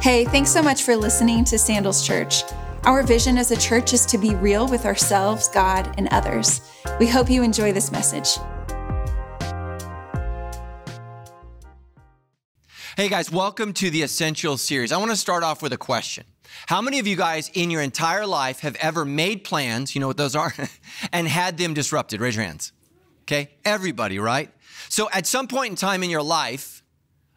Hey, thanks so much for listening to Sandals Church. Our vision as a church is to be real with ourselves, God, and others. We hope you enjoy this message. Hey guys, welcome to the Essential series. I want to start off with a question. How many of you guys in your entire life have ever made plans, you know what those are, and had them disrupted? Raise your hands. Okay, everybody, right? So at some point in time in your life,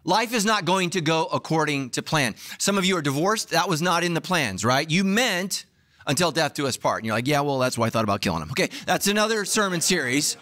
life is not going to go according to plan. Some of you are divorced, that was not in the plans, right? You meant until death do us part. And you're like, yeah, well, that's why I thought about killing him. Okay, that's another sermon series.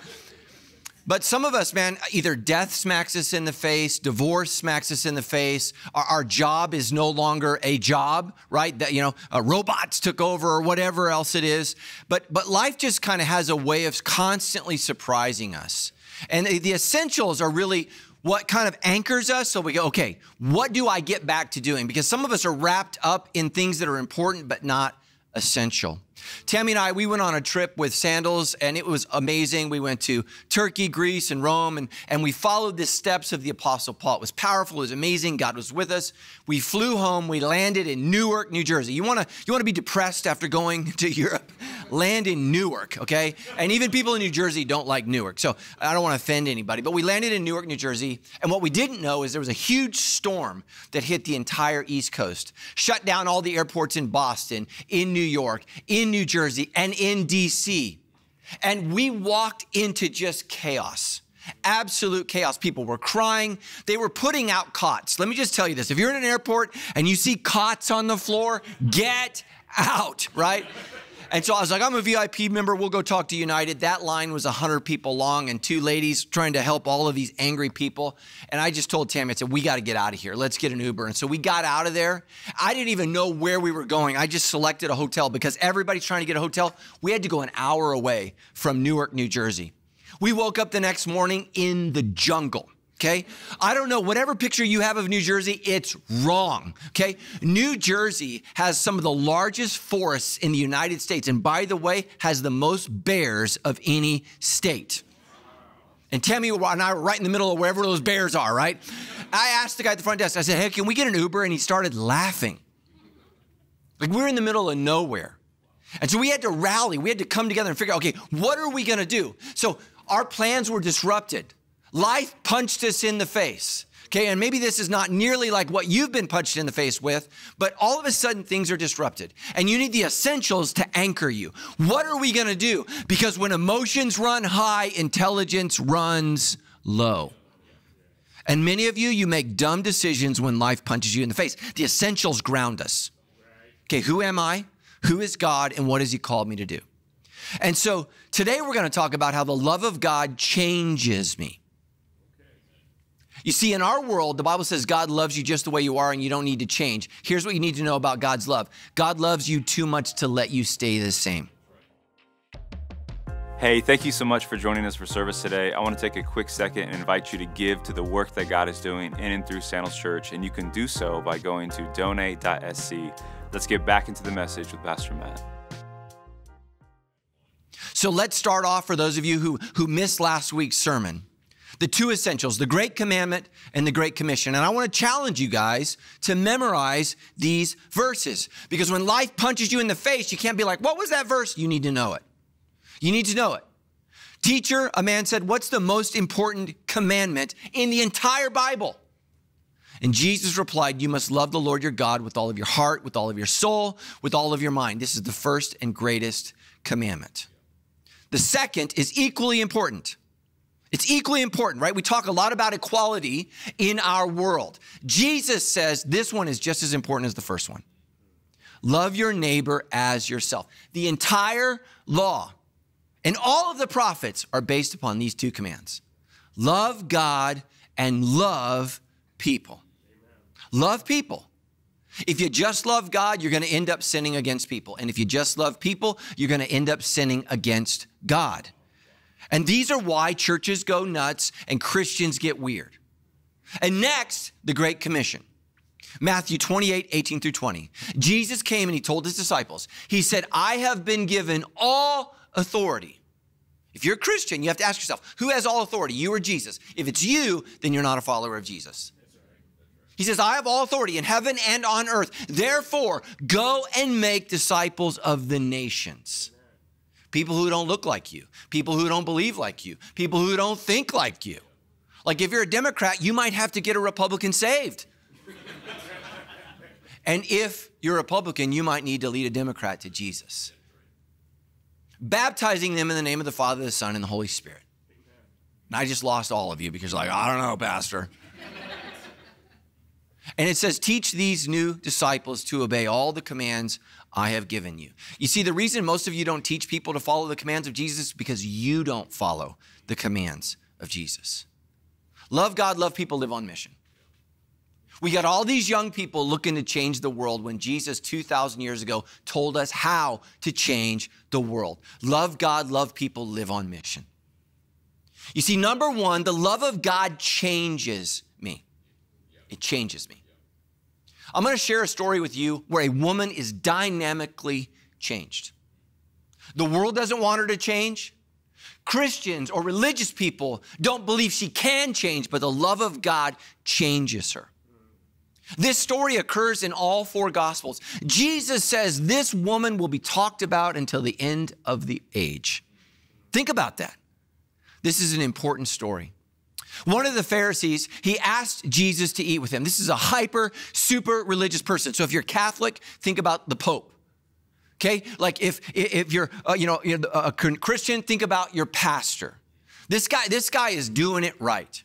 But some of us, man, either death smacks us in the face, divorce smacks us in the face, our, our job is no longer a job, right? That you know, uh, robots took over or whatever else it is. But but life just kind of has a way of constantly surprising us, and the, the essentials are really what kind of anchors us so we go okay what do i get back to doing because some of us are wrapped up in things that are important but not essential Tammy and I, we went on a trip with sandals and it was amazing. We went to Turkey, Greece, and Rome, and, and we followed the steps of the Apostle Paul. It was powerful, it was amazing. God was with us. We flew home, we landed in Newark, New Jersey. You wanna, you wanna be depressed after going to Europe? Land in Newark, okay? And even people in New Jersey don't like Newark. So I don't wanna offend anybody, but we landed in Newark, New Jersey, and what we didn't know is there was a huge storm that hit the entire East Coast, shut down all the airports in Boston, in New York, in New Jersey and in DC. And we walked into just chaos. Absolute chaos. People were crying. They were putting out cots. Let me just tell you this if you're in an airport and you see cots on the floor, get out, right? And so I was like, I'm a VIP member. We'll go talk to United. That line was 100 people long and two ladies trying to help all of these angry people. And I just told Tammy, I said, we got to get out of here. Let's get an Uber. And so we got out of there. I didn't even know where we were going. I just selected a hotel because everybody's trying to get a hotel. We had to go an hour away from Newark, New Jersey. We woke up the next morning in the jungle okay? I don't know, whatever picture you have of New Jersey, it's wrong, okay? New Jersey has some of the largest forests in the United States, and by the way, has the most bears of any state. And Tammy and I were right in the middle of wherever those bears are, right? I asked the guy at the front desk, I said, hey, can we get an Uber? And he started laughing. Like we are in the middle of nowhere. And so we had to rally, we had to come together and figure out, okay, what are we gonna do? So our plans were disrupted. Life punched us in the face. Okay, and maybe this is not nearly like what you've been punched in the face with, but all of a sudden things are disrupted. And you need the essentials to anchor you. What are we gonna do? Because when emotions run high, intelligence runs low. And many of you, you make dumb decisions when life punches you in the face. The essentials ground us. Okay, who am I? Who is God? And what has He called me to do? And so today we're gonna talk about how the love of God changes me. You see, in our world, the Bible says God loves you just the way you are and you don't need to change. Here's what you need to know about God's love God loves you too much to let you stay the same. Hey, thank you so much for joining us for service today. I want to take a quick second and invite you to give to the work that God is doing in and through Sandals Church, and you can do so by going to donate.sc. Let's get back into the message with Pastor Matt. So let's start off for those of you who, who missed last week's sermon the two essentials, the Great Commandment and the Great Commission. And I want to challenge you guys to memorize these verses because when life punches you in the face, you can't be like, what was that verse? You need to know it. You need to know it. Teacher, a man said, what's the most important commandment in the entire Bible? And Jesus replied, You must love the Lord your God with all of your heart, with all of your soul, with all of your mind. This is the first and greatest commandment. The second is equally important. It's equally important, right? We talk a lot about equality in our world. Jesus says this one is just as important as the first one. Love your neighbor as yourself. The entire law and all of the prophets are based upon these two commands love God and love people. Love people. If you just love God, you're going to end up sinning against people. And if you just love people, you're going to end up sinning against God. And these are why churches go nuts and Christians get weird. And next, the Great Commission. Matthew 28, 18 through 20. Jesus came and he told his disciples, He said, I have been given all authority. If you're a Christian, you have to ask yourself, who has all authority, you or Jesus? If it's you, then you're not a follower of Jesus. He says, I have all authority in heaven and on earth. Therefore, go and make disciples of the nations. People who don't look like you, people who don't believe like you, people who don't think like you. Like if you're a Democrat, you might have to get a Republican saved. and if you're a Republican, you might need to lead a Democrat to Jesus. Baptizing them in the name of the Father, the Son, and the Holy Spirit. And I just lost all of you because, like, I don't know, Pastor. And it says, Teach these new disciples to obey all the commands I have given you. You see, the reason most of you don't teach people to follow the commands of Jesus is because you don't follow the commands of Jesus. Love God, love people, live on mission. We got all these young people looking to change the world when Jesus 2,000 years ago told us how to change the world. Love God, love people, live on mission. You see, number one, the love of God changes me. It changes me. I'm going to share a story with you where a woman is dynamically changed. The world doesn't want her to change. Christians or religious people don't believe she can change, but the love of God changes her. This story occurs in all four gospels. Jesus says this woman will be talked about until the end of the age. Think about that. This is an important story. One of the Pharisees, he asked Jesus to eat with him. This is a hyper, super religious person. So if you're Catholic, think about the Pope. Okay, like if if you're uh, you know a Christian, think about your pastor. This guy this guy is doing it right.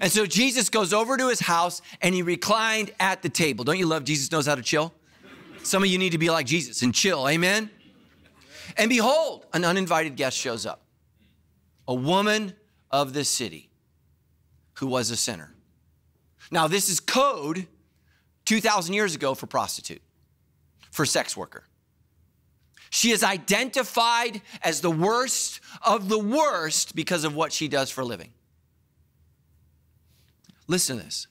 And so Jesus goes over to his house and he reclined at the table. Don't you love Jesus knows how to chill? Some of you need to be like Jesus and chill. Amen. And behold, an uninvited guest shows up. A woman of the city who was a sinner. Now, this is code 2,000 years ago for prostitute, for sex worker. She is identified as the worst of the worst because of what she does for a living. Listen to this.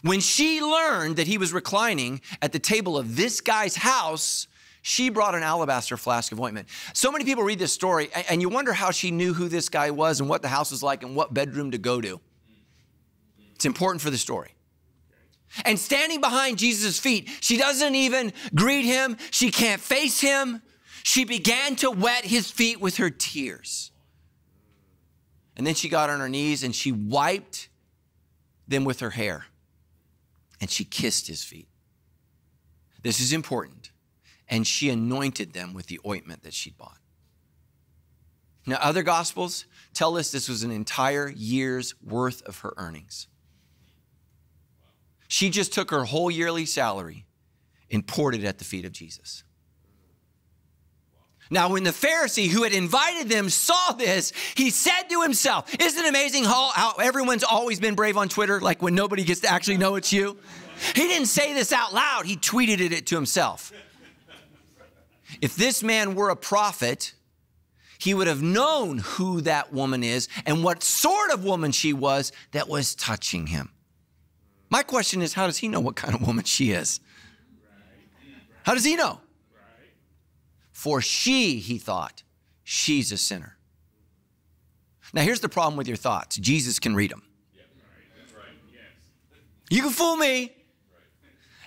When she learned that he was reclining at the table of this guy's house, she brought an alabaster flask of ointment. So many people read this story and you wonder how she knew who this guy was and what the house was like and what bedroom to go to. It's important for the story. And standing behind Jesus' feet, she doesn't even greet him. She can't face him. She began to wet his feet with her tears. And then she got on her knees and she wiped them with her hair. And she kissed his feet. This is important. And she anointed them with the ointment that she'd bought. Now, other gospels tell us this was an entire year's worth of her earnings. She just took her whole yearly salary and poured it at the feet of Jesus. Now, when the Pharisee who had invited them saw this, he said to himself, Isn't it amazing how, how, everyone's always been brave on Twitter, like when nobody gets to actually know it's you? He didn't say this out loud, he tweeted it to himself. If this man were a prophet, he would have known who that woman is and what sort of woman she was that was touching him. My question is, how does he know what kind of woman she is? How does he know? For she, he thought, she's a sinner. Now, here's the problem with your thoughts Jesus can read them. You can fool me,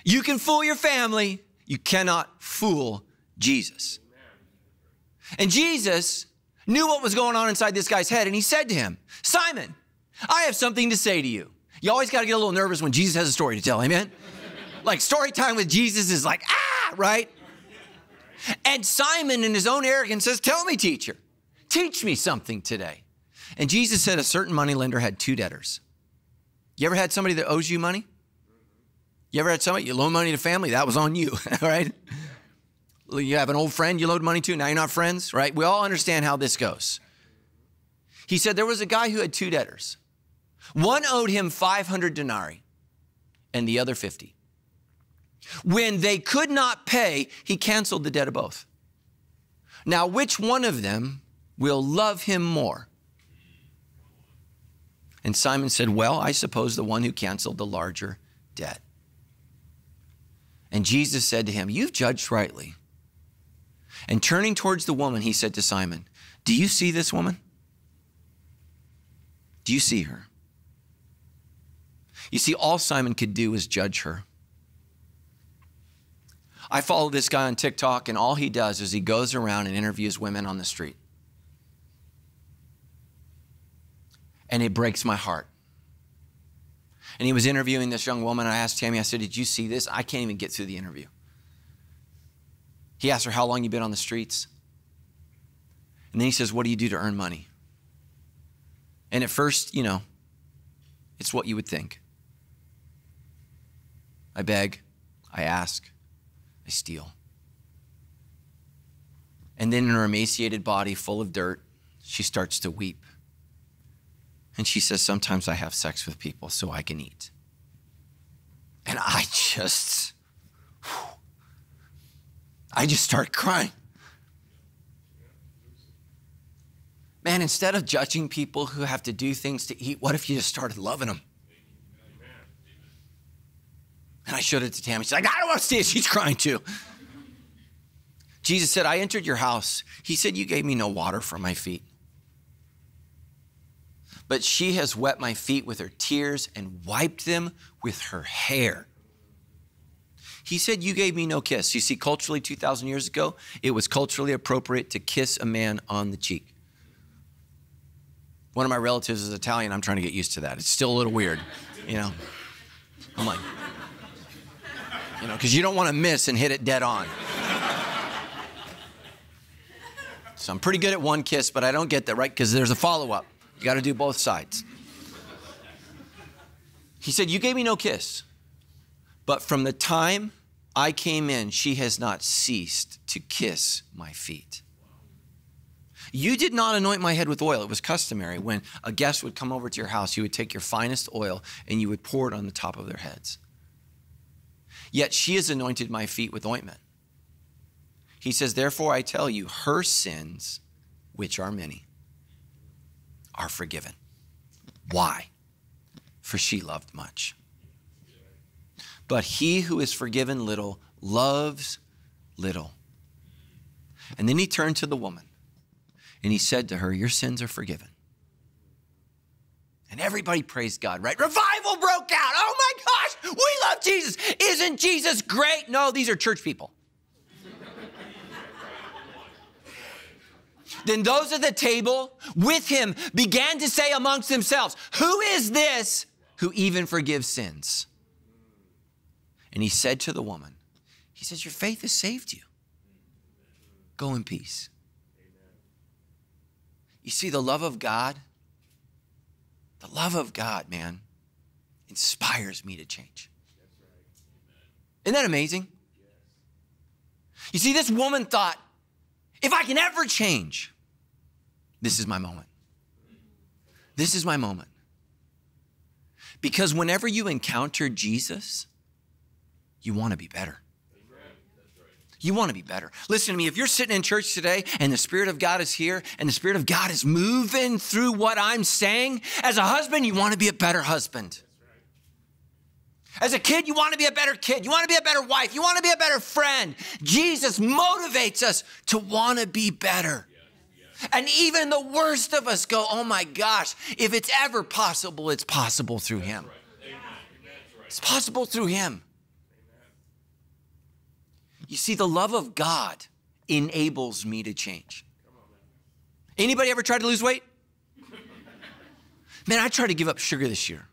you can fool your family, you cannot fool Jesus. And Jesus knew what was going on inside this guy's head, and he said to him, Simon, I have something to say to you. You always got to get a little nervous when Jesus has a story to tell, amen? like story time with Jesus is like, ah, right? And Simon, in his own arrogance, says, Tell me, teacher, teach me something today. And Jesus said a certain moneylender had two debtors. You ever had somebody that owes you money? You ever had somebody you loan money to family? That was on you, right? You have an old friend you load money to, now you're not friends, right? We all understand how this goes. He said there was a guy who had two debtors. One owed him 500 denarii and the other 50. When they could not pay, he canceled the debt of both. Now, which one of them will love him more? And Simon said, Well, I suppose the one who canceled the larger debt. And Jesus said to him, You've judged rightly. And turning towards the woman, he said to Simon, Do you see this woman? Do you see her? You see, all Simon could do was judge her. I follow this guy on TikTok, and all he does is he goes around and interviews women on the street. And it breaks my heart. And he was interviewing this young woman. I asked Tammy, I said, Did you see this? I can't even get through the interview. He asked her, How long you been on the streets? And then he says, What do you do to earn money? And at first, you know, it's what you would think. I beg, I ask, I steal. And then in her emaciated body, full of dirt, she starts to weep. And she says, Sometimes I have sex with people so I can eat. And I just, I just start crying. Man, instead of judging people who have to do things to eat, what if you just started loving them? And I showed it to Tammy. She's like, I don't want to see it. She's crying too. Jesus said, I entered your house. He said, You gave me no water for my feet. But she has wet my feet with her tears and wiped them with her hair. He said, You gave me no kiss. You see, culturally, 2,000 years ago, it was culturally appropriate to kiss a man on the cheek. One of my relatives is Italian. I'm trying to get used to that. It's still a little weird, you know. I'm like, you know, because you don't want to miss and hit it dead on. So I'm pretty good at one kiss, but I don't get that right because there's a follow up. You got to do both sides. He said, You gave me no kiss, but from the time I came in, she has not ceased to kiss my feet. You did not anoint my head with oil. It was customary when a guest would come over to your house, you would take your finest oil and you would pour it on the top of their heads. Yet she has anointed my feet with ointment. He says, Therefore I tell you, her sins, which are many, are forgiven. Why? For she loved much. But he who is forgiven little loves little. And then he turned to the woman and he said to her, Your sins are forgiven. And everybody praised God, right? Revival broke out. Oh my gosh, we love Jesus. Isn't Jesus great? No, these are church people. then those at the table with him began to say amongst themselves, Who is this who even forgives sins? And he said to the woman, He says, Your faith has saved you. Go in peace. You see, the love of God, the love of God, man, inspires me to change. Isn't that amazing? You see, this woman thought, if I can ever change, this is my moment. This is my moment. Because whenever you encounter Jesus, you want to be better. You want to be better. Listen to me. If you're sitting in church today and the Spirit of God is here and the Spirit of God is moving through what I'm saying, as a husband, you want to be a better husband. As a kid, you want to be a better kid. You want to be a better wife. You want to be a better friend. Jesus motivates us to want to be better. And even the worst of us go, oh my gosh, if it's ever possible, it's possible through Him. It's possible through Him. You see, the love of God enables me to change. Anybody ever tried to lose weight? Man, I tried to give up sugar this year.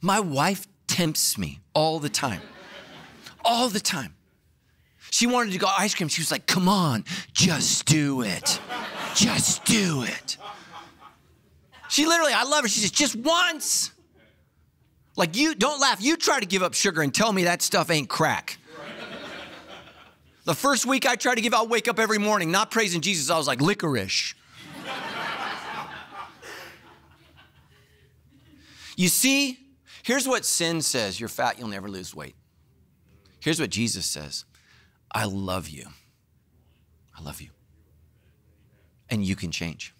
My wife tempts me all the time. All the time. She wanted to go ice cream. She was like, come on, just do it. Just do it. She literally, I love her. She says, just once. Like, you don't laugh. You try to give up sugar and tell me that stuff ain't crack. The first week I tried to give, I'll wake up every morning not praising Jesus. I was like, licorice. you see, here's what sin says you're fat, you'll never lose weight. Here's what Jesus says I love you. I love you. And you can change.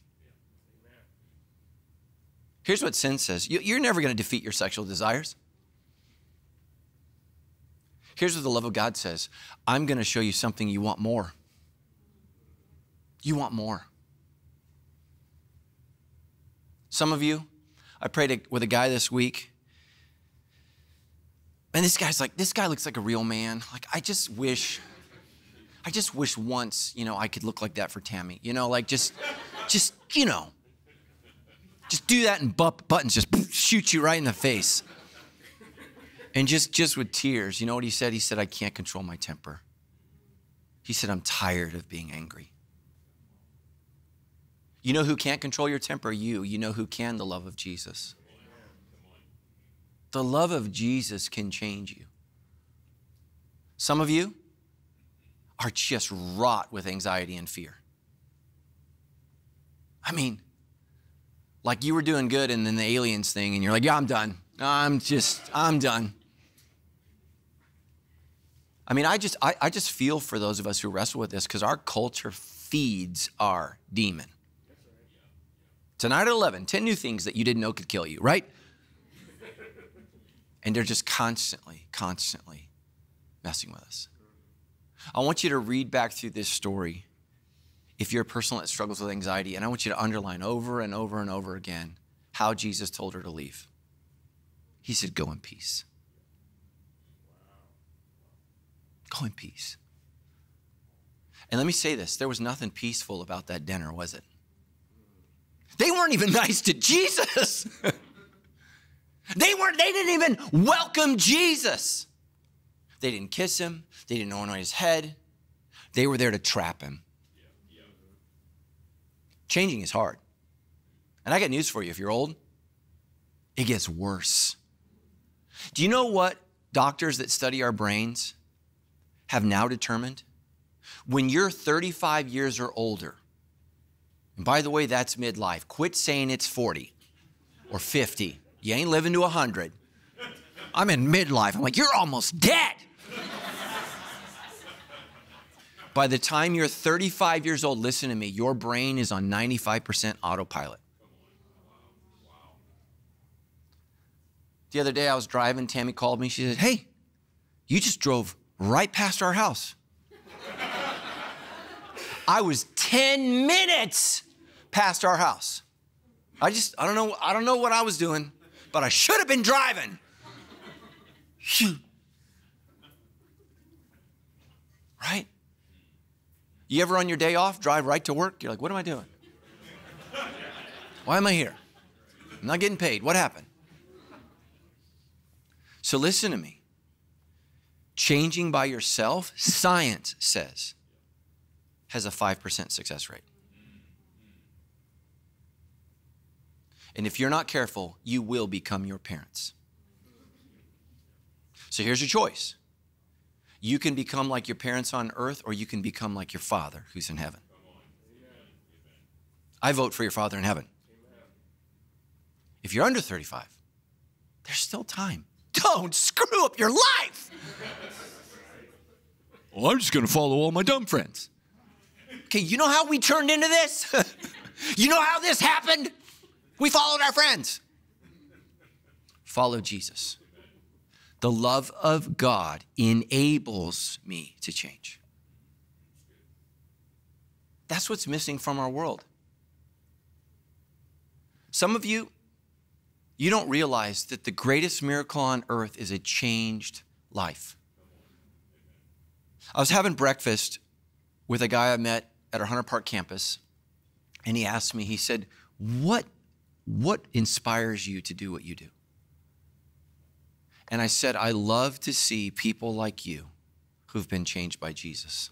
Here's what sin says you're never going to defeat your sexual desires. Here's what the love of God says I'm going to show you something you want more. You want more. Some of you, I prayed with a guy this week. And this guy's like, this guy looks like a real man. Like, I just wish, I just wish once, you know, I could look like that for Tammy. You know, like just, just, you know, just do that and bu- buttons just shoot you right in the face. And just, just with tears, you know what he said? He said, I can't control my temper. He said, I'm tired of being angry. You know who can't control your temper? You. You know who can? The love of Jesus. The love of Jesus can change you. Some of you are just wrought with anxiety and fear. I mean, like you were doing good and then the aliens thing, and you're like, yeah, I'm done. I'm just, I'm done. I mean, I just, I, I just feel for those of us who wrestle with this because our culture feeds our demon. Tonight at 11, 10 new things that you didn't know could kill you, right? And they're just constantly, constantly messing with us. I want you to read back through this story if you're a person that struggles with anxiety, and I want you to underline over and over and over again how Jesus told her to leave. He said, Go in peace. Go in peace. And let me say this there was nothing peaceful about that dinner, was it? They weren't even nice to Jesus. they weren't, they didn't even welcome Jesus. They didn't kiss him, they didn't anoint his head. They were there to trap him. Changing is hard. And I got news for you if you're old, it gets worse. Do you know what doctors that study our brains have now determined? When you're 35 years or older, and by the way, that's midlife. Quit saying it's 40 or 50. You ain't living to 100. I'm in midlife. I'm like, you're almost dead. By the time you're 35 years old, listen to me, your brain is on 95% autopilot. The other day I was driving, Tammy called me. She said, Hey, you just drove right past our house. I was 10 minutes past our house. I just, I don't know, I don't know what I was doing, but I should have been driving. right? You ever on your day off drive right to work? You're like, what am I doing? Why am I here? I'm not getting paid. What happened? So listen to me. Changing by yourself, science says, has a 5% success rate. And if you're not careful, you will become your parents. So here's your choice you can become like your parents on earth, or you can become like your father who's in heaven. I vote for your father in heaven. If you're under 35, there's still time. Don't screw up your life. Well, I'm just going to follow all my dumb friends. Okay, you know how we turned into this? you know how this happened? We followed our friends. Follow Jesus. The love of God enables me to change. That's what's missing from our world. Some of you, you don't realize that the greatest miracle on earth is a changed life. I was having breakfast with a guy I met at our Hunter Park campus, and he asked me, he said, What, what inspires you to do what you do? And I said, I love to see people like you who've been changed by Jesus.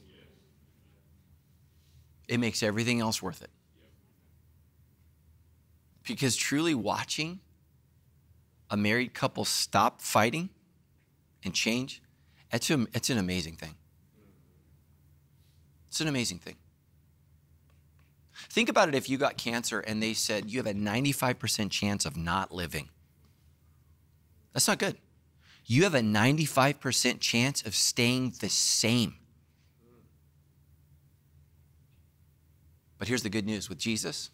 It makes everything else worth it. Because truly watching a married couple stop fighting and change, it's, a, it's an amazing thing. It's an amazing thing. Think about it if you got cancer and they said you have a 95% chance of not living. That's not good you have a 95% chance of staying the same. But here's the good news with Jesus,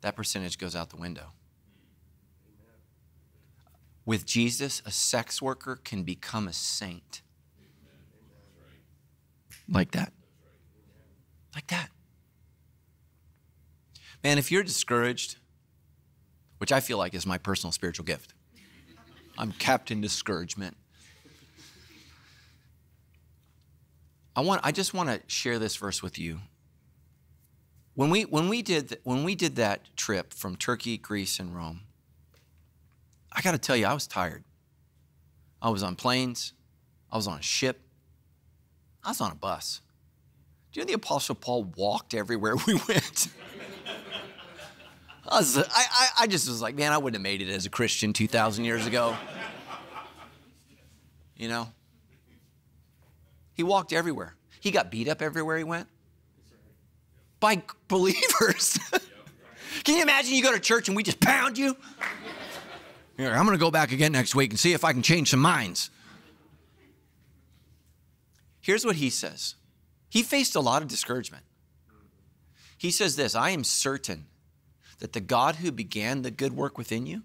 that percentage goes out the window. With Jesus, a sex worker can become a saint. Like that. Like that. Man, if you're discouraged, which I feel like is my personal spiritual gift, I'm Captain Discouragement. I want I just want to share this verse with you. When we when we did when we did that trip from Turkey, Greece and Rome, I got to tell you, I was tired. I was on planes, I was on a ship, I was on a bus. Do you know the Apostle Paul walked everywhere we went? I, was, I, I, I just was like, man, I wouldn't have made it as a Christian 2,000 years ago. You know? He walked everywhere. He got beat up everywhere he went by believers. Can you imagine you go to church and we just pound you? I'm going to go back again next week and see if I can change some minds. Here's what he says he faced a lot of discouragement. He says this I am certain that the God who began the good work within you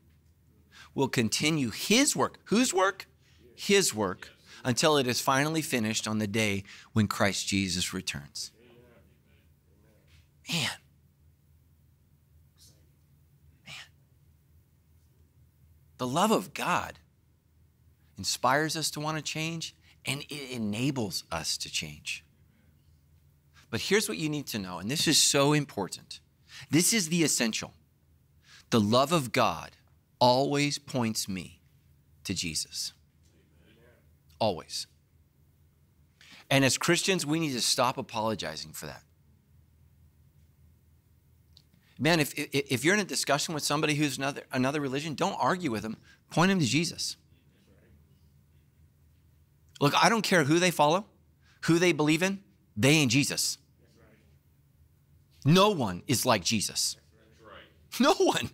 will continue his work. Whose work? His work until it is finally finished on the day when Christ Jesus returns. Man. The love of God inspires us to want to change and it enables us to change. But here's what you need to know, and this is so important. This is the essential. The love of God always points me to Jesus. Always. And as Christians, we need to stop apologizing for that. Man, if, if you're in a discussion with somebody who's another, another religion, don't argue with them. Point them to Jesus. Look, I don't care who they follow, who they believe in, they ain't Jesus. No one is like Jesus. No one.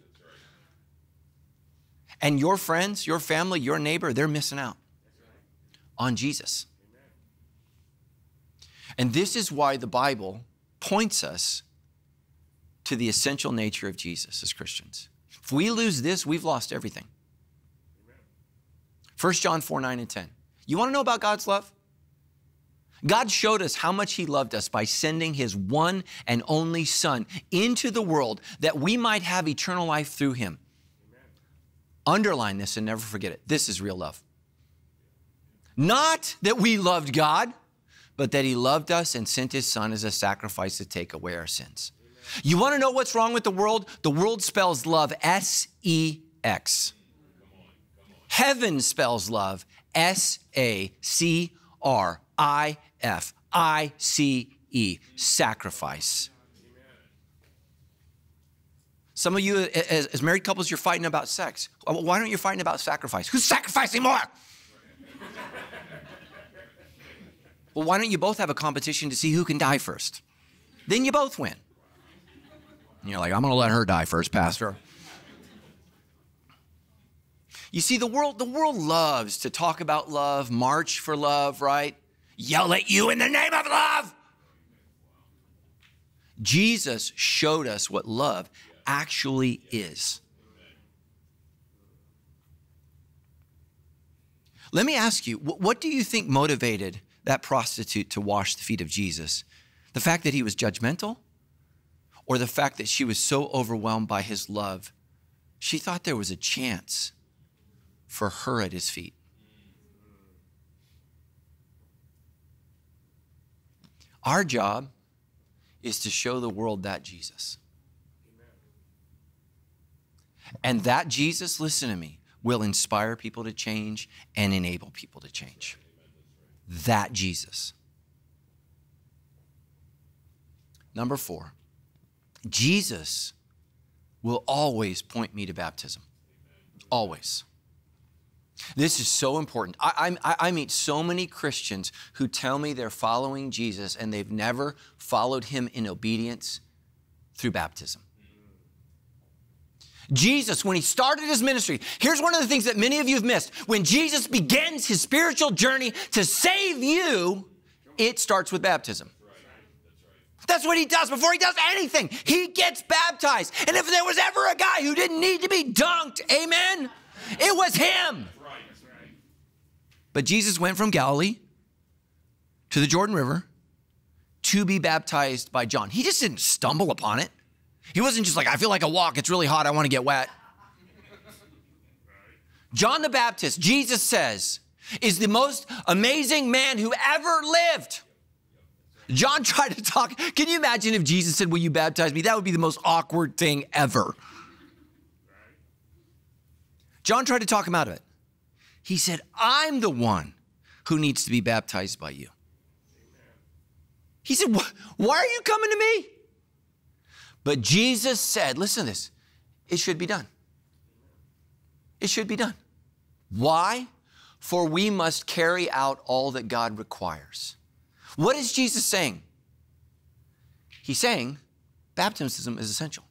And your friends, your family, your neighbor, they're missing out on Jesus. And this is why the Bible points us to the essential nature of Jesus as Christians. If we lose this, we've lost everything. 1 John 4 9 and 10. You want to know about God's love? God showed us how much He loved us by sending His one and only Son into the world that we might have eternal life through Him. Amen. Underline this and never forget it. This is real love. Not that we loved God, but that He loved us and sent His Son as a sacrifice to take away our sins. You want to know what's wrong with the world? The world spells love S E X. Heaven spells love S A C R I F I C E, sacrifice. Some of you, as, married couples, you're fighting about sex. Why don't you fighting about sacrifice? Who's sacrificing more? well, why don't you both have a competition to see who can die first? Then you both win. And you're like, I'm going to let her die first, Pastor. You see, the world, the world loves to talk about love, march for love, right? Yell at you in the name of love. Jesus showed us what love actually is. Let me ask you, what do you think motivated that prostitute to wash the feet of Jesus? The fact that he was judgmental? Or the fact that she was so overwhelmed by his love, she thought there was a chance for her at his feet. Our job is to show the world that Jesus. And that Jesus, listen to me, will inspire people to change and enable people to change. That Jesus. Number four, Jesus will always point me to baptism. Always. This is so important. I, I, I, meet so many Christians who tell me they're following Jesus and they've never followed him in obedience through baptism. Jesus, when he started his ministry, here's one of the things that many of you have missed. When Jesus begins his spiritual journey to save you, it starts with baptism. That's what he does before he does anything. He gets baptized. And if there was ever a guy who didn't need to be dunked, amen, it was him. But Jesus went from Galilee to the Jordan River to be baptized by John. He just didn't stumble upon it. He wasn't just like, I feel like a walk, it's really hot, I want to get wet. John the Baptist, Jesus says, is the most amazing man who ever lived. John tried to talk. Can you imagine if Jesus said, Will you baptize me? That would be the most awkward thing ever. John tried to talk him out of it. He said, I'm the one who needs to be baptized by you. He said, Why are you coming to me? But Jesus said, Listen to this, it should be done. It should be done. Why? For we must carry out all that God requires. What is Jesus saying? He's saying baptism is essential.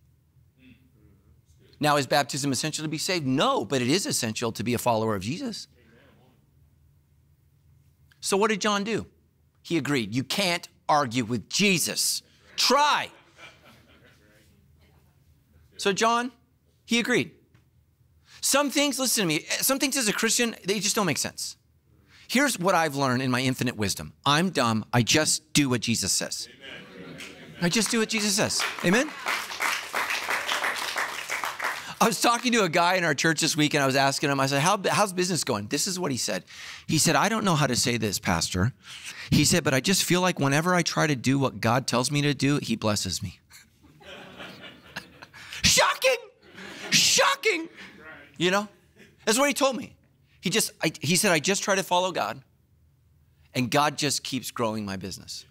Now, is baptism essential to be saved? No, but it is essential to be a follower of Jesus. So, what did John do? He agreed. You can't argue with Jesus. Try. So, John, he agreed. Some things, listen to me, some things as a Christian, they just don't make sense. Here's what I've learned in my infinite wisdom I'm dumb. I just do what Jesus says. Amen. I just do what Jesus says. Amen? I was talking to a guy in our church this week and I was asking him, I said, How, How's business going? This is what he said. He said, I don't know how to say this, Pastor. He said, But I just feel like whenever I try to do what God tells me to do, he blesses me. Shocking! Shocking! You know? That's what he told me. He just, I, he said, I just try to follow God, and God just keeps growing my business.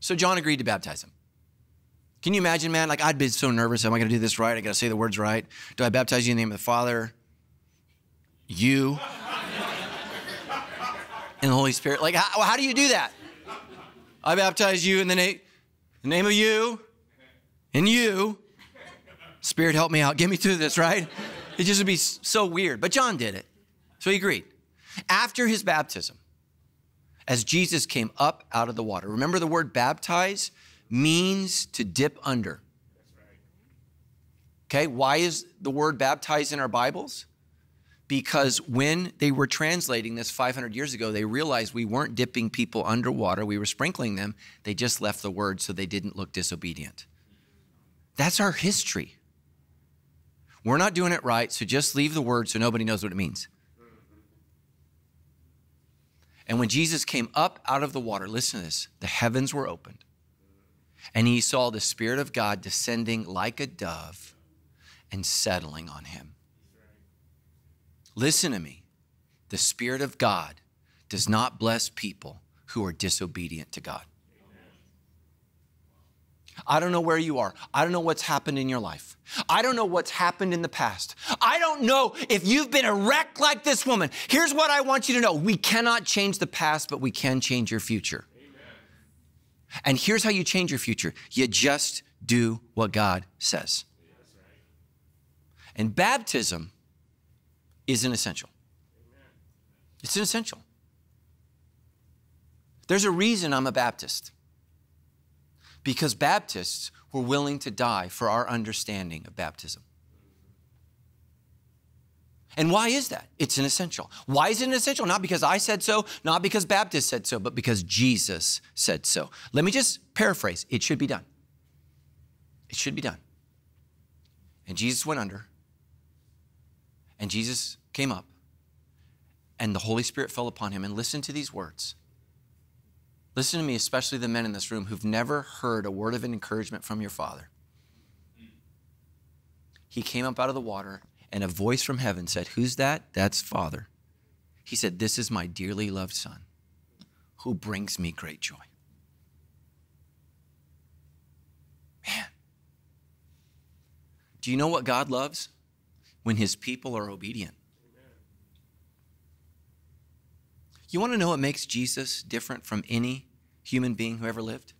So John agreed to baptize him. Can you imagine, man? Like, I'd be so nervous. Am I going to do this right? I got to say the words right. Do I baptize you in the name of the Father, you, and the Holy Spirit? Like, how, how do you do that? I baptize you in the, na- the name of you, and you, Spirit, help me out. Get me through this, right? It just would be so weird. But John did it. So he agreed. After his baptism, as Jesus came up out of the water, remember the word baptize means to dip under. Okay, why is the word baptize in our Bibles? Because when they were translating this 500 years ago, they realized we weren't dipping people underwater, we were sprinkling them. They just left the word so they didn't look disobedient. That's our history. We're not doing it right, so just leave the word so nobody knows what it means. And when Jesus came up out of the water, listen to this the heavens were opened, and he saw the Spirit of God descending like a dove and settling on him. Listen to me. The Spirit of God does not bless people who are disobedient to God. I don't know where you are. I don't know what's happened in your life. I don't know what's happened in the past. I don't know if you've been a wreck like this woman. Here's what I want you to know we cannot change the past, but we can change your future. Amen. And here's how you change your future you just do what God says. And baptism is an essential. It's an essential. There's a reason I'm a Baptist because Baptists were willing to die for our understanding of baptism. And why is that? It's an essential. Why is it an essential? Not because I said so, not because Baptists said so, but because Jesus said so. Let me just paraphrase it should be done. It should be done. And Jesus went under, and Jesus came up, and the Holy Spirit fell upon him. And listen to these words Listen to me, especially the men in this room who've never heard a word of encouragement from your father. He came up out of the water, and a voice from heaven said, Who's that? That's Father. He said, This is my dearly loved Son, who brings me great joy. Man, do you know what God loves? When his people are obedient. You want to know what makes Jesus different from any human being who ever lived?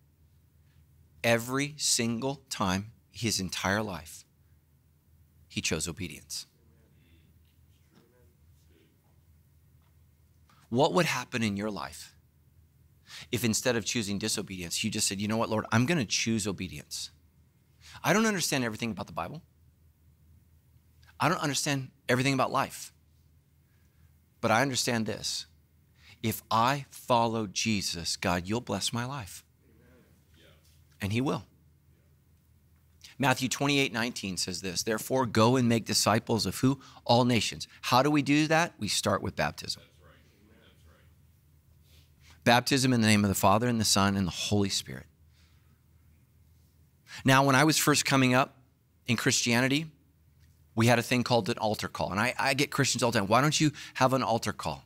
Every single time, his entire life, he chose obedience. What would happen in your life if instead of choosing disobedience, you just said, you know what, Lord, I'm going to choose obedience? I don't understand everything about the Bible. I don't understand everything about life. But I understand this if I follow Jesus, God, you'll bless my life. And He will. Matthew 28 19 says this Therefore, go and make disciples of who? All nations. How do we do that? We start with baptism. baptism in the name of the Father and the Son and the Holy Spirit. Now, when I was first coming up in Christianity, we had a thing called an altar call. And I, I get Christians all the time. Why don't you have an altar call?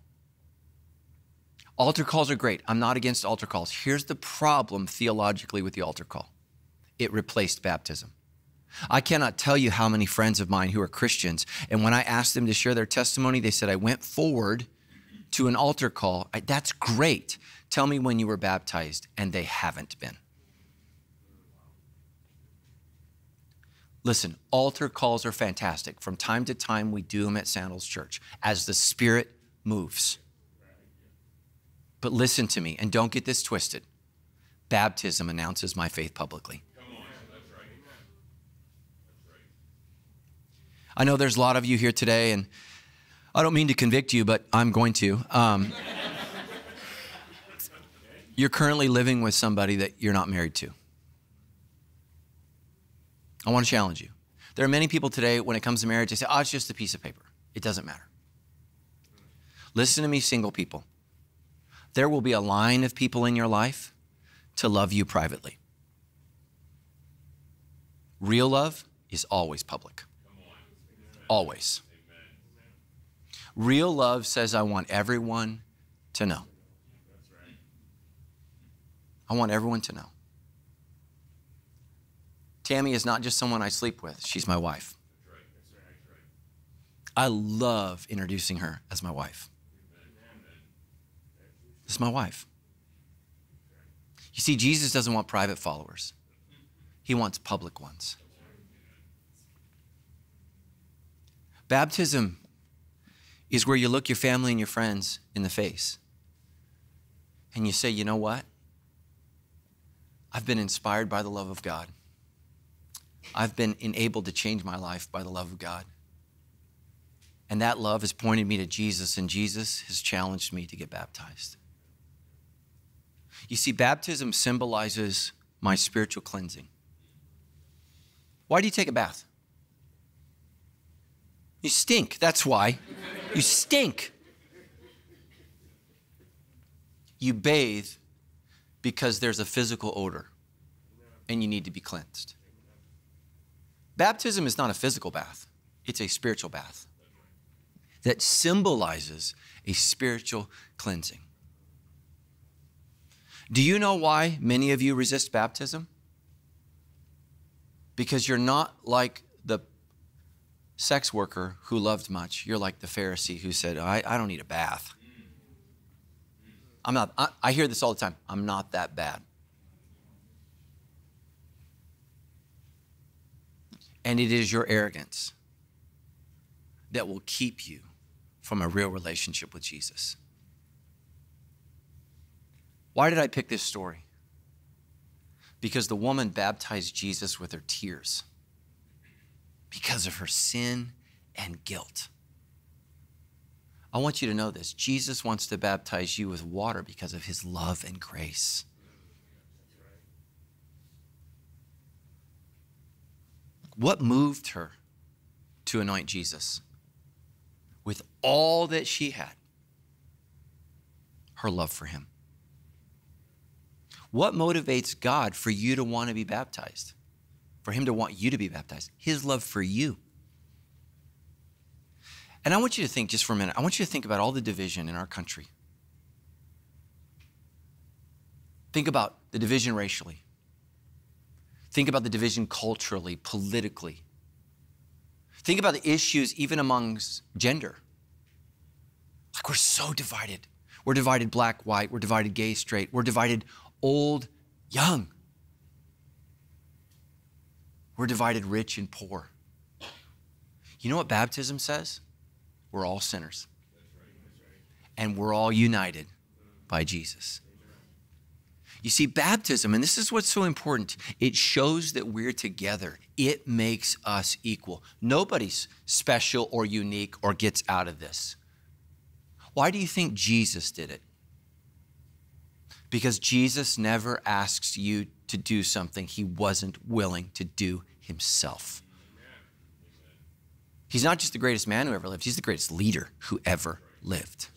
Altar calls are great. I'm not against altar calls. Here's the problem theologically with the altar call it replaced baptism. I cannot tell you how many friends of mine who are Christians, and when I asked them to share their testimony, they said, I went forward to an altar call. I, That's great. Tell me when you were baptized, and they haven't been. Listen, altar calls are fantastic. From time to time, we do them at Sandals Church as the Spirit moves. But listen to me, and don't get this twisted. Baptism announces my faith publicly. I know there's a lot of you here today, and I don't mean to convict you, but I'm going to. Um, you're currently living with somebody that you're not married to. I want to challenge you. There are many people today, when it comes to marriage, they say, oh, it's just a piece of paper. It doesn't matter. Listen to me, single people. There will be a line of people in your life to love you privately. Real love is always public. Always. Real love says, I want everyone to know. I want everyone to know. Tammy is not just someone I sleep with, she's my wife. I love introducing her as my wife. Is my wife. You see, Jesus doesn't want private followers, he wants public ones. Baptism is where you look your family and your friends in the face and you say, you know what? I've been inspired by the love of God. I've been enabled to change my life by the love of God. And that love has pointed me to Jesus, and Jesus has challenged me to get baptized. You see, baptism symbolizes my spiritual cleansing. Why do you take a bath? You stink, that's why. You stink. You bathe because there's a physical odor and you need to be cleansed. Baptism is not a physical bath, it's a spiritual bath that symbolizes a spiritual cleansing. Do you know why many of you resist baptism? Because you're not like the sex worker who loved much. You're like the Pharisee who said, I, I don't need a bath. I'm not, I, I hear this all the time. I'm not that bad. And it is your arrogance that will keep you from a real relationship with Jesus. Why did I pick this story? Because the woman baptized Jesus with her tears because of her sin and guilt. I want you to know this Jesus wants to baptize you with water because of his love and grace. What moved her to anoint Jesus? With all that she had, her love for him. What motivates God for you to want to be baptized? For him to want you to be baptized? His love for you. And I want you to think just for a minute, I want you to think about all the division in our country. Think about the division racially. Think about the division culturally, politically. Think about the issues even amongst gender. Like we're so divided. We're divided black, white, we're divided gay, straight, we're divided old, young. We're divided rich and poor. You know what baptism says? We're all sinners. And we're all united by Jesus. You see, baptism, and this is what's so important, it shows that we're together. It makes us equal. Nobody's special or unique or gets out of this. Why do you think Jesus did it? Because Jesus never asks you to do something he wasn't willing to do himself. He's not just the greatest man who ever lived, he's the greatest leader who ever lived.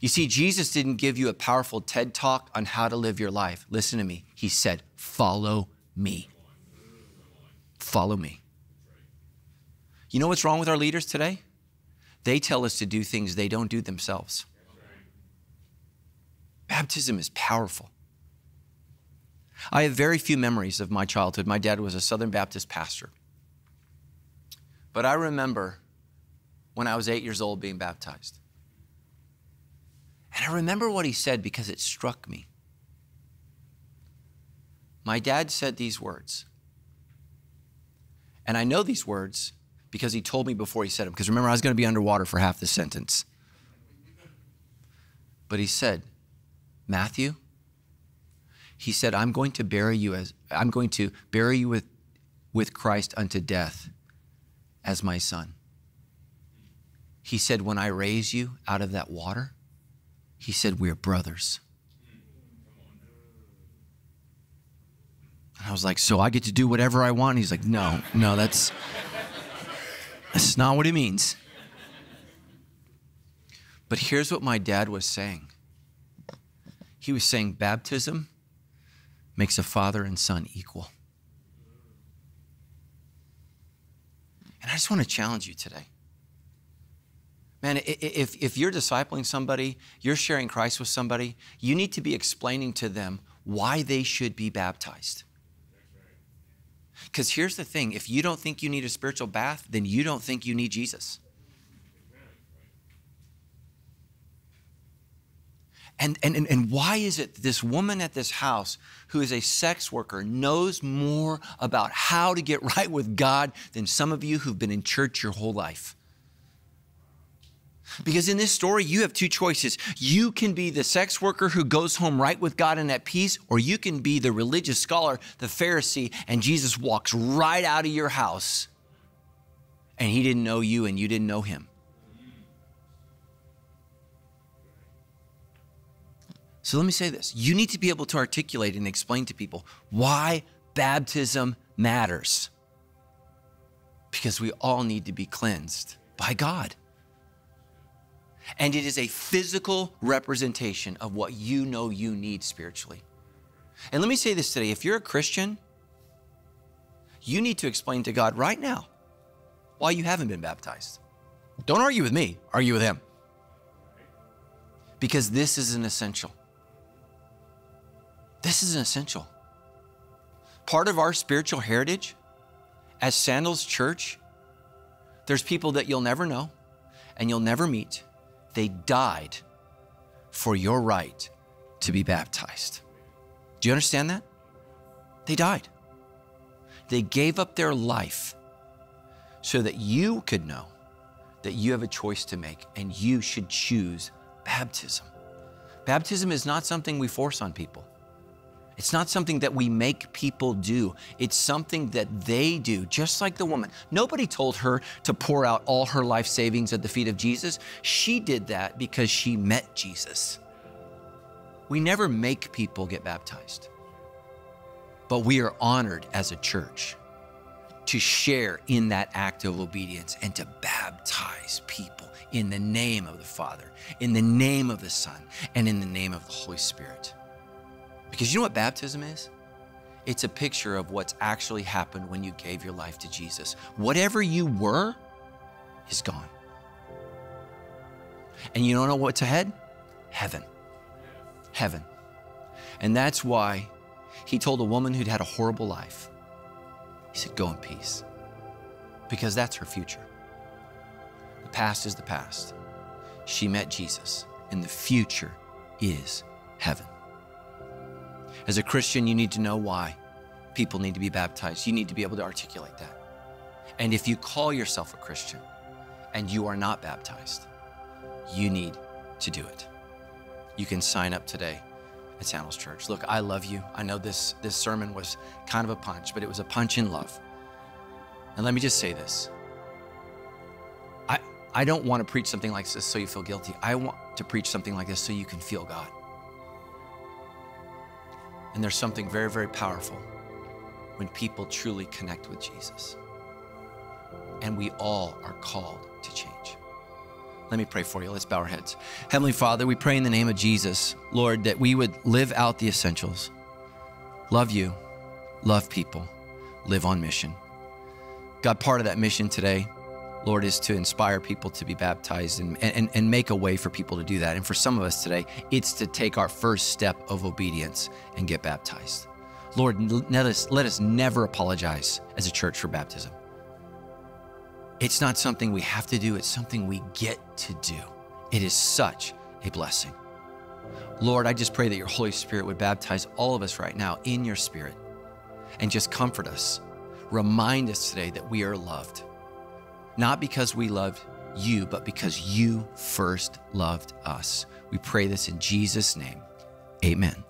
You see, Jesus didn't give you a powerful TED talk on how to live your life. Listen to me. He said, Follow me. Follow me. You know what's wrong with our leaders today? They tell us to do things they don't do themselves. Baptism is powerful. I have very few memories of my childhood. My dad was a Southern Baptist pastor. But I remember when I was eight years old being baptized. And I remember what he said because it struck me. My dad said these words. And I know these words because he told me before he said them. Because remember, I was going to be underwater for half the sentence. But he said, Matthew, he said, I'm going to bury you as I'm going to bury you with, with Christ unto death as my son. He said, When I raise you out of that water, he said, We're brothers. And I was like, So I get to do whatever I want? And he's like, No, no, that's that's not what it means. But here's what my dad was saying. He was saying baptism makes a father and son equal. And I just want to challenge you today. Man, if, if you're discipling somebody, you're sharing Christ with somebody, you need to be explaining to them why they should be baptized. Because here's the thing if you don't think you need a spiritual bath, then you don't think you need Jesus. And, and, and why is it this woman at this house who is a sex worker knows more about how to get right with God than some of you who've been in church your whole life? Because in this story, you have two choices. You can be the sex worker who goes home right with God and at peace, or you can be the religious scholar, the Pharisee, and Jesus walks right out of your house and he didn't know you and you didn't know him. So let me say this you need to be able to articulate and explain to people why baptism matters. Because we all need to be cleansed by God. And it is a physical representation of what you know you need spiritually. And let me say this today if you're a Christian, you need to explain to God right now why you haven't been baptized. Don't argue with me, argue with Him. Because this is an essential. This is an essential. Part of our spiritual heritage as Sandals Church, there's people that you'll never know and you'll never meet. They died for your right to be baptized. Do you understand that? They died. They gave up their life so that you could know that you have a choice to make and you should choose baptism. Baptism is not something we force on people. It's not something that we make people do. It's something that they do, just like the woman. Nobody told her to pour out all her life savings at the feet of Jesus. She did that because she met Jesus. We never make people get baptized, but we are honored as a church to share in that act of obedience and to baptize people in the name of the Father, in the name of the Son, and in the name of the Holy Spirit. Because you know what baptism is? It's a picture of what's actually happened when you gave your life to Jesus. Whatever you were is gone. And you don't know what's ahead? Heaven. Heaven. And that's why he told a woman who'd had a horrible life, he said, Go in peace. Because that's her future. The past is the past. She met Jesus, and the future is heaven. As a Christian, you need to know why people need to be baptized. You need to be able to articulate that. And if you call yourself a Christian and you are not baptized, you need to do it. You can sign up today at Sandals Church. Look, I love you. I know this, this sermon was kind of a punch, but it was a punch in love. And let me just say this I, I don't want to preach something like this so you feel guilty. I want to preach something like this so you can feel God. And there's something very, very powerful when people truly connect with Jesus. And we all are called to change. Let me pray for you. Let's bow our heads. Heavenly Father, we pray in the name of Jesus, Lord, that we would live out the essentials. Love you, love people, live on mission. God, part of that mission today, Lord, is to inspire people to be baptized and, and, and make a way for people to do that. And for some of us today, it's to take our first step of obedience and get baptized. Lord, let us, let us never apologize as a church for baptism. It's not something we have to do, it's something we get to do. It is such a blessing. Lord, I just pray that your Holy Spirit would baptize all of us right now in your Spirit and just comfort us. Remind us today that we are loved, not because we loved you, but because you first loved us. We pray this in Jesus' name. Amen.